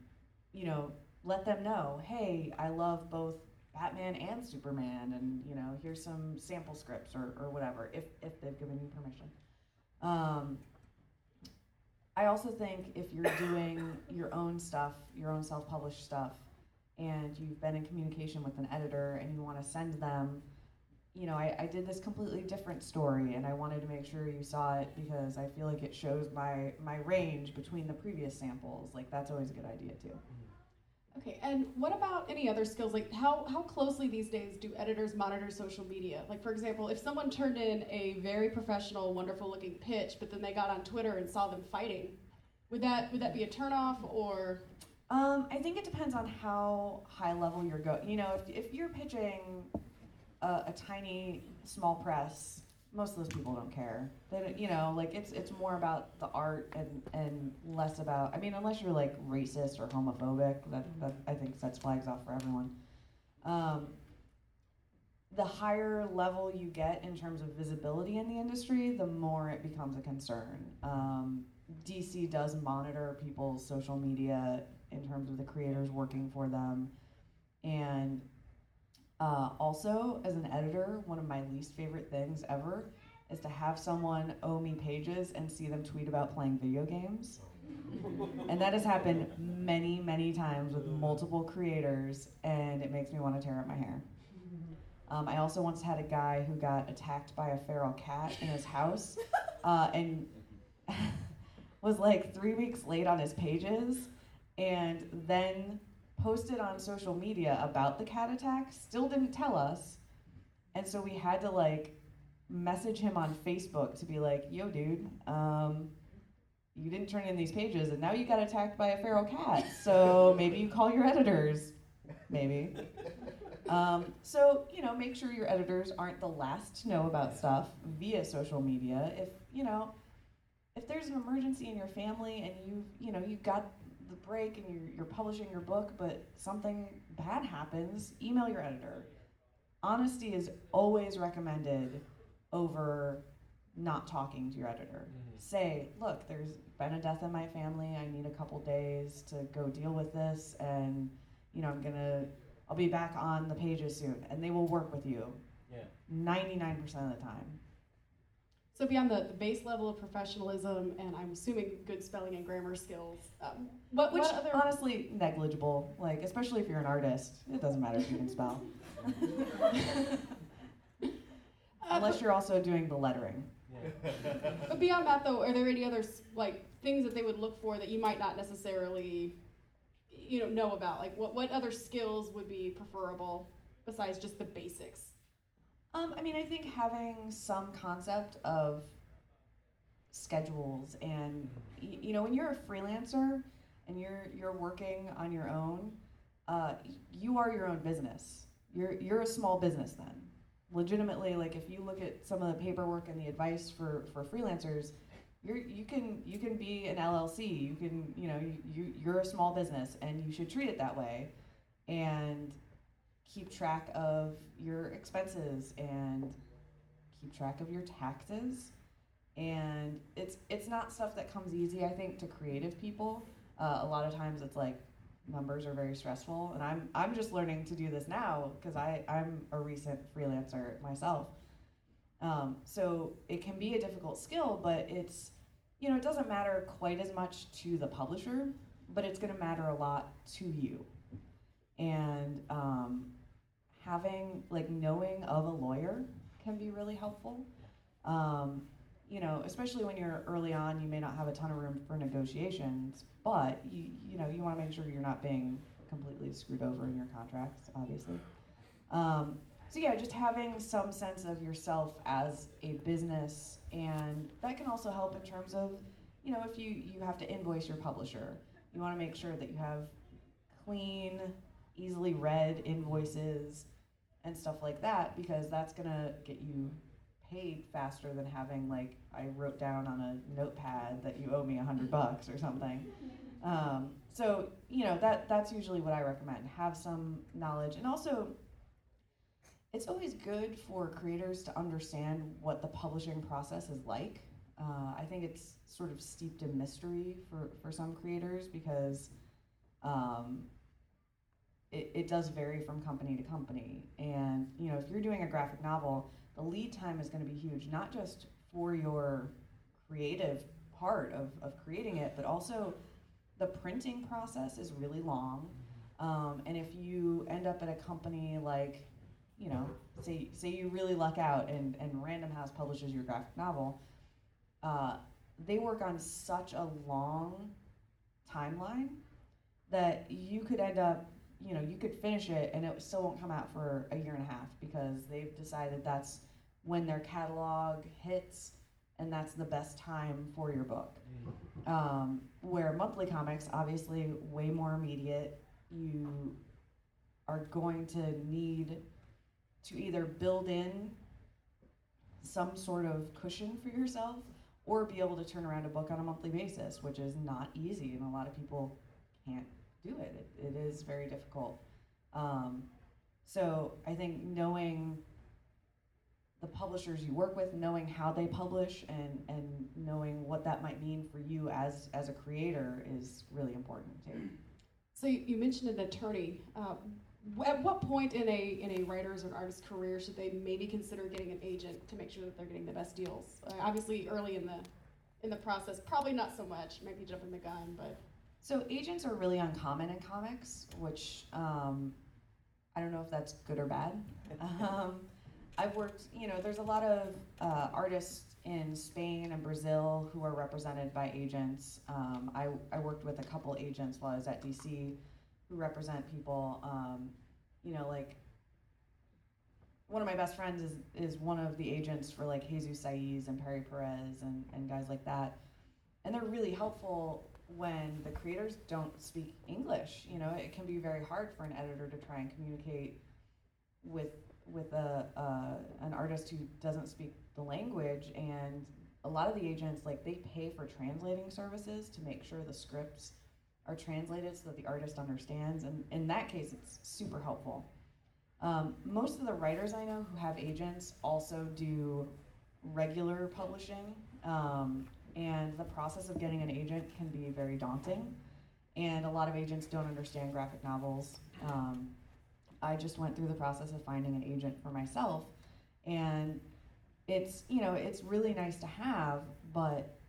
C: you know, let them know, hey, I love both Batman and Superman, and you know, here's some sample scripts or, or whatever, if if they've given you permission. Um, I also think if you're doing your own stuff, your own self-published stuff, and you've been in communication with an editor and you want to send them, you know, I, I did this completely different story and I wanted to make sure you saw it because I feel like it shows my my range between the previous samples. Like that's always a good idea too. Mm-hmm.
B: Okay, and what about any other skills? Like, how, how closely these days do editors monitor social media? Like, for example, if someone turned in a very professional, wonderful looking pitch, but then they got on Twitter and saw them fighting, would that would that be a turnoff or?
C: Um, I think it depends on how high level you're going. You know, if, if you're pitching a, a tiny small press, most of those people don't care. They don't, you know, like it's it's more about the art and and less about. I mean, unless you're like racist or homophobic, that that I think sets flags off for everyone. Um, the higher level you get in terms of visibility in the industry, the more it becomes a concern. Um, DC does monitor people's social media in terms of the creators working for them. And uh, also, as an editor, one of my least favorite things ever is to have someone owe me pages and see them tweet about playing video games. and that has happened many, many times with multiple creators, and it makes me want to tear up my hair. Um, I also once had a guy who got attacked by a feral cat in his house, uh, and was like three weeks late on his pages, and then posted on social media about the cat attack. Still didn't tell us, and so we had to like message him on Facebook to be like, "Yo, dude, um, you didn't turn in these pages, and now you got attacked by a feral cat. So maybe you call your editors, maybe." Um, so you know, make sure your editors aren't the last to know about stuff via social media. If you know, if there's an emergency in your family and you you know you've got the break and you're you're publishing your book, but something bad happens, email your editor. Honesty is always recommended over not talking to your editor. Mm-hmm. Say, look, there's been a death in my family. I need a couple days to go deal with this, and you know I'm gonna I'll be back on the pages soon, and they will work with you
E: Yeah.
C: 99% of the time.
B: So beyond the, the base level of professionalism and I'm assuming good spelling and grammar skills, um, what,
C: Which
B: what other
C: honestly negligible, like especially if you're an artist, it doesn't matter if you can spell,
B: uh,
C: unless you're also doing the lettering.
B: But beyond that, though, are there any other like things that they would look for that you might not necessarily, you know, know about? Like, what what other skills would be preferable besides just the basics?
C: Um, I mean, I think having some concept of schedules and you know when you're a freelancer and you're you're working on your own, uh, you are your own business. You're you're a small business then. Legitimately, like if you look at some of the paperwork and the advice for for freelancers, you're you can you can be an LLC. You can you know you you're a small business and you should treat it that way, and keep track of your expenses and keep track of your taxes. And it's it's not stuff that comes easy. I think to creative people. Uh, a lot of times it's like numbers are very stressful and i'm i'm just learning to do this now because i i'm a recent freelancer myself um, so it can be a difficult skill but it's you know it doesn't matter quite as much to the publisher but it's going to matter a lot to you and um, having like knowing of a lawyer can be really helpful. Um, you know especially when you're early on you may not have a ton of room for negotiations but you you know you want to make sure you're not being completely screwed over in your contracts obviously. Um, so yeah just having some sense of yourself as a business and that can also help in terms of you know if you you have to invoice your publisher you want to make sure that you have clean easily read invoices and stuff like that because that's going to get you paid faster than having like I wrote down on a notepad that you owe me a hundred bucks or something. Um, so you know that that's usually what I recommend. Have some knowledge, and also it's always good for creators to understand what the publishing process is like. Uh, I think it's sort of steeped in mystery for for some creators because. Um, it, it does vary from company to company. And, you know, if you're doing a graphic novel, the lead time is going to be huge, not just for your creative part of, of creating it, but also the printing process is really long. Um, and if you end up at a company like, you know, say, say you really luck out and, and Random House publishes your graphic novel, uh, they work on such a long timeline that you could end up you know, you could finish it and it still won't come out for a year and a half because they've decided that's when their catalog hits and that's the best time for your book. Um, where monthly comics, obviously, way more immediate. You are going to need to either build in some sort of cushion for yourself or be able to turn around a book on a monthly basis, which is not easy, and a lot of people can't do it. It, it is very difficult. Um, so I think knowing the publishers you work with, knowing how they publish, and and knowing what that might mean for you as as a creator is really important too.
B: So you, you mentioned an attorney. Um, at what point in a in a writer's or artist's career should they maybe consider getting an agent to make sure that they're getting the best deals? Uh, obviously, early in the in the process, probably not so much. Maybe jumping the gun, but
C: So agents are really uncommon in comics, which um, I don't know if that's good or bad. um, I've worked, you know, there's a lot of uh, artists in Spain and Brazil who are represented by agents. Um, I, I worked with a couple agents while I was at DC who represent people, um, you know, like one of my best friends is, is one of the agents for like Jesus Saiz and Pere Perez and, and guys like that. And they're really helpful when the creators don't speak English. You know, it can be very hard for an editor to try and communicate with with a uh, an artist who doesn't speak the language. And a lot of the agents, like, they pay for translating services to make sure the scripts are translated so that the artist understands. And in that case, it's super helpful. Um, most of the writers I know who have agents also do regular publishing. Um, and the process of getting an agent can be very daunting. And a lot of agents don't understand graphic novels. Um, I just went through the process of finding an agent for myself. And it's, you know, it's really nice to have, but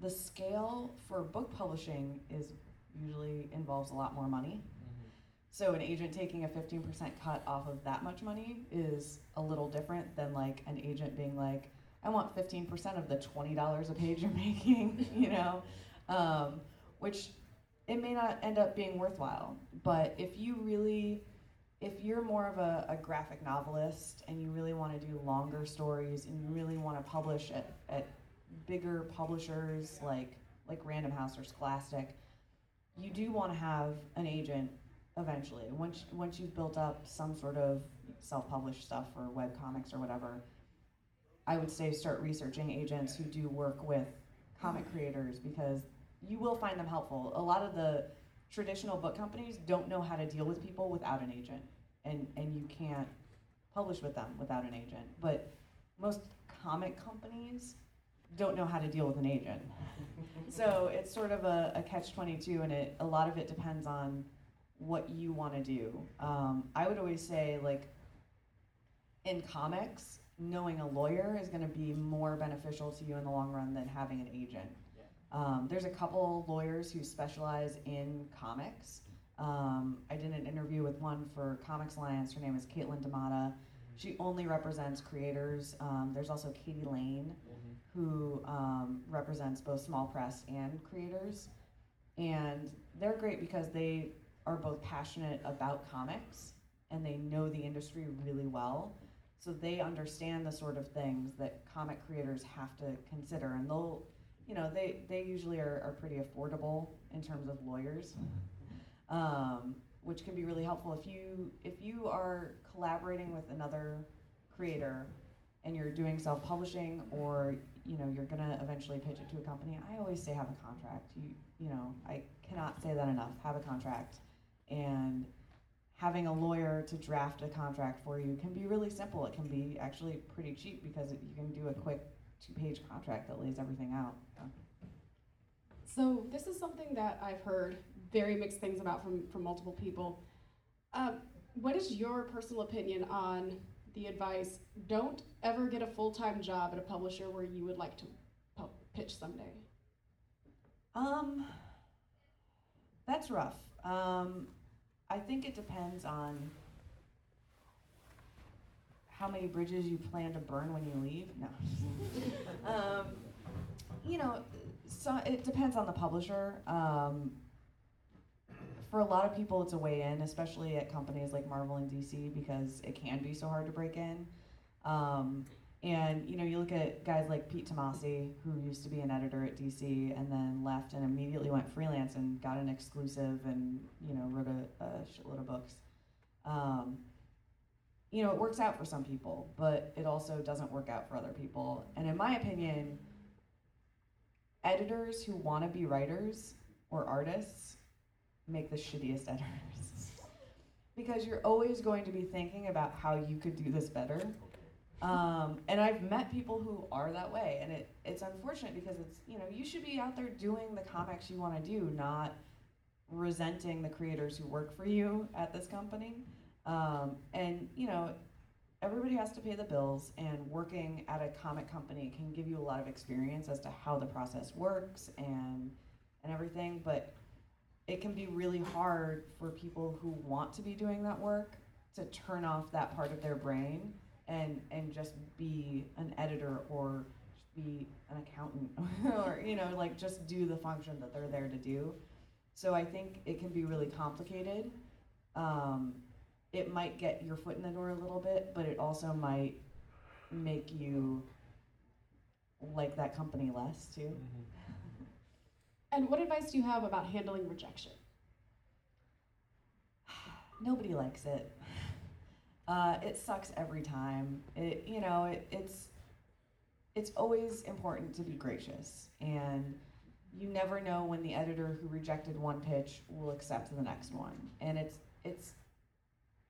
C: the scale for book publishing is usually involves a lot more money. So an agent taking a 15% cut off of that much money is a little different than like an agent being like, I want 15% of the $20 a page you're making, you know, um, which it may not end up being worthwhile. But if you really, if you're more of a, a graphic novelist and you really want to do longer stories and you really want to publish at, at bigger publishers like like Random House or Scholastic, you do want to have an agent eventually. Once once you've built up some sort of self-published stuff or web comics or whatever, I would say start researching agents who do work with comic creators because you will find them helpful. A lot of the traditional book companies don't know how to deal with people without an agent, and and you can't publish with them without an agent. But most comic companies don't know how to deal with an agent. so it's sort of a, a catch 22 and it a lot of it depends on what you want to do um, i would always say like in comics knowing a lawyer is going to be more beneficial to you in the long run than having an agent. Um, there's a couple lawyers who specialize in comics. Um, i did an interview with one for comics alliance. Her name is caitlin damata she only represents creators. Um, there's also katie lane who um, represents both small press and creators. And they're great because they are both passionate about comics and they know the industry really well. So they understand the sort of things that comic creators have to consider. And they'll, you know, they, they usually are, are pretty affordable in terms of lawyers, um, which can be really helpful. If you, if you are collaborating with another creator and you're doing self-publishing or you know you're gonna eventually pitch it to a company i always say have a contract you you know i cannot say that enough have a contract and having a lawyer to draft a contract for you can be really simple it can be actually pretty cheap because it, you can do a quick two-page contract that lays everything out
B: So this is something that I've heard very mixed things about from, from multiple people. Um, what is your personal opinion on the advice? Don't ever get a full time job at a publisher where you would like to pu- pitch someday.
C: um that's rough um, i think it depends on how many bridges you plan to burn when you leave. No. Um, you know so it depends on the publisher. Um, for a lot of people it's a way in especially at companies like marvel and dc because it can be so hard to break in. Um, and you know you look at guys like pete tomasi who used to be an editor at dc and then left and immediately went freelance and got an exclusive and you know wrote a, a shitload of books. Um, you know it works out for some people but it also doesn't work out for other people. And in my opinion editors who want to be writers or artists make the shittiest editors. Because you're always going to be thinking about how you could do this better um, and i've met people who are that way and it, it's unfortunate because it's you know you should be out there doing the comics you want to do not resenting the creators who work for you at this company. Um, and you know everybody has to pay the bills and working at a comic company can give you a lot of experience as to how the process works and and everything but it can be really hard for people who want to be doing that work to turn off that part of their brain and and just be an editor or be an accountant or you know like just do the function that they're there to do so i think it can be really complicated um, it might get your foot in the door a little bit but it also might make you like that company less too
B: And what advice do you have about handling rejection?
C: nobody likes it. Uh, it sucks every time. It you know it, it's it's always important to be gracious, and you never know when the editor who rejected one pitch will accept the next one, and it's it's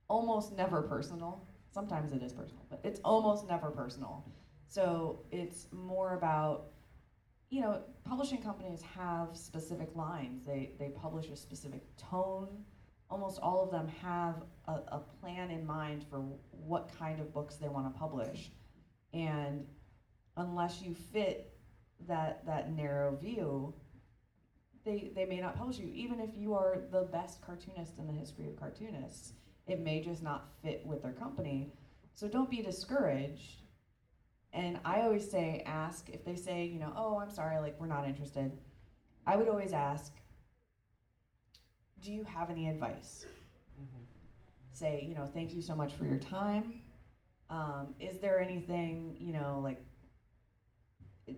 C: almost never personal. Sometimes it is personal, but it's almost never personal. So it's more about you know, publishing companies have specific lines. They they publish a specific tone. Almost all of them have a, a plan in mind for what kind of books they want to publish, and unless you fit that that narrow view, they they may not publish you. Even if you are the best cartoonist in the history of cartoonists, it may just not fit with their company. So don't be discouraged and I always say, ask if they say, you know, oh, I'm sorry, like we're not interested. I would always ask, do you have any advice? Say, you know, thank you so much for your time. Um, is there anything, you know, like,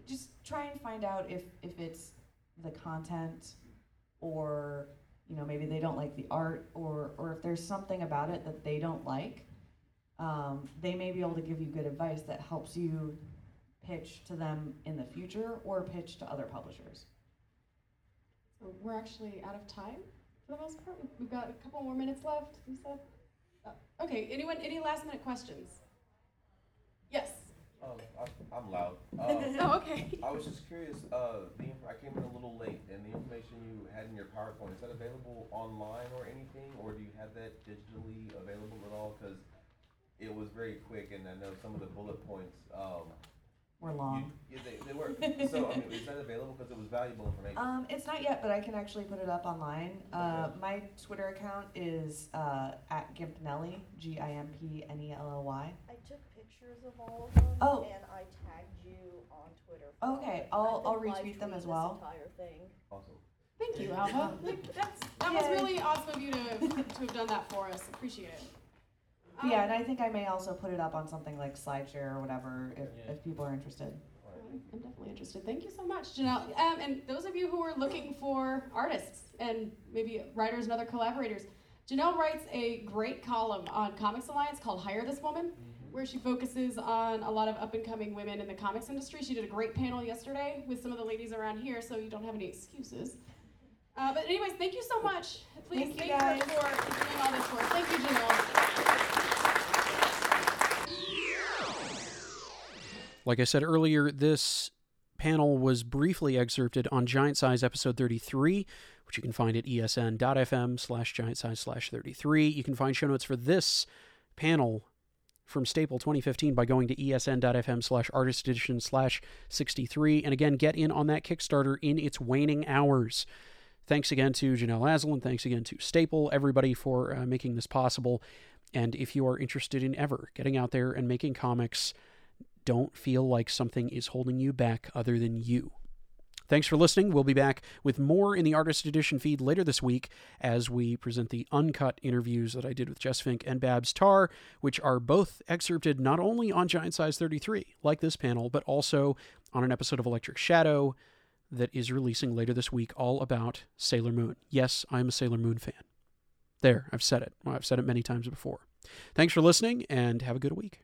C: just try and find out if if it's the content or you know, maybe they don't like the art or, or if there's something about it that they don't like, um, they may be able to give you good advice that helps you pitch to them in the future or pitch to other publishers.
B: We're actually out of time for the most part. We've got a couple more minutes left. You said. Uh, okay. Anyone? Any last minute questions? Yes.
K: Um, I, I'm loud. Um,
B: oh, okay.
K: I was just curious. Uh, the inf- I came in a little late, and the information you had in your PowerPoint is that available online or anything, or do you have that digitally available at all? Because it was very quick, and I know some of the bullet points. Um,
C: We're long.
K: You, yeah, they, they were. so I mean, is that available? Because it was valuable information.
C: Um, it's not yet, but I can actually put it up online. Uh, my Twitter account is uh, at Gimpnelly, G I M P N E L L Y.
G: I took pictures of all of them.
C: Oh.
G: And I tagged you on Twitter.
C: Okay,
G: for
C: I'll-
G: it.
C: I'll
G: I've live
C: retweet them as
G: tweeting
C: well.
G: This entire thing.
K: Awesome.
B: Thank you, Alva. That's, that was really awesome of you to, to have done that for us. Appreciate it. Um,
C: yeah, and I think I may also put it up on something like SlideShare or whatever if, if people are interested.
B: I'm definitely interested. Thank you so much, Janelle. Um, and those of you who are looking for artists and maybe writers and other collaborators, Janelle writes a great column on Comics Alliance called Hire This Woman, where she focuses on a lot of up and coming women in the comics industry. She did a great panel yesterday with some of the ladies around here, so you don't have any excuses. Uh, but anyways, thank you so much. Please
C: Thank you,
B: thank her
C: guys.
B: for doing all this work. Thank you, Janelle.
A: Like I said earlier, this panel was briefly excerpted on Giant Size episode 33, which you can find at esn.fm slash giant size slash 33. You can find show notes for this panel from Staple 2015 by going to esn.fm slash artist edition slash 63. And again, get in on that Kickstarter in its waning hours. Thanks again to Janelle Asselin. Thanks again to Staple, everybody for uh, making this possible. And if you are interested in ever getting out there and making comics, don't feel like something is holding you back other than you. Thanks for listening. We'll be back with more in the Artist Edition feed later this week as we present the uncut interviews that I did with Jess Fink and Babs Tarr, which are both excerpted not only on Giant Size 33, like this panel, but also on an episode of Electric Shadow that is releasing later this week all about Sailor Moon. Yes, I'm a Sailor Moon fan. There, I've said it. Well, I've said it many times before. Thanks for listening and have a good week.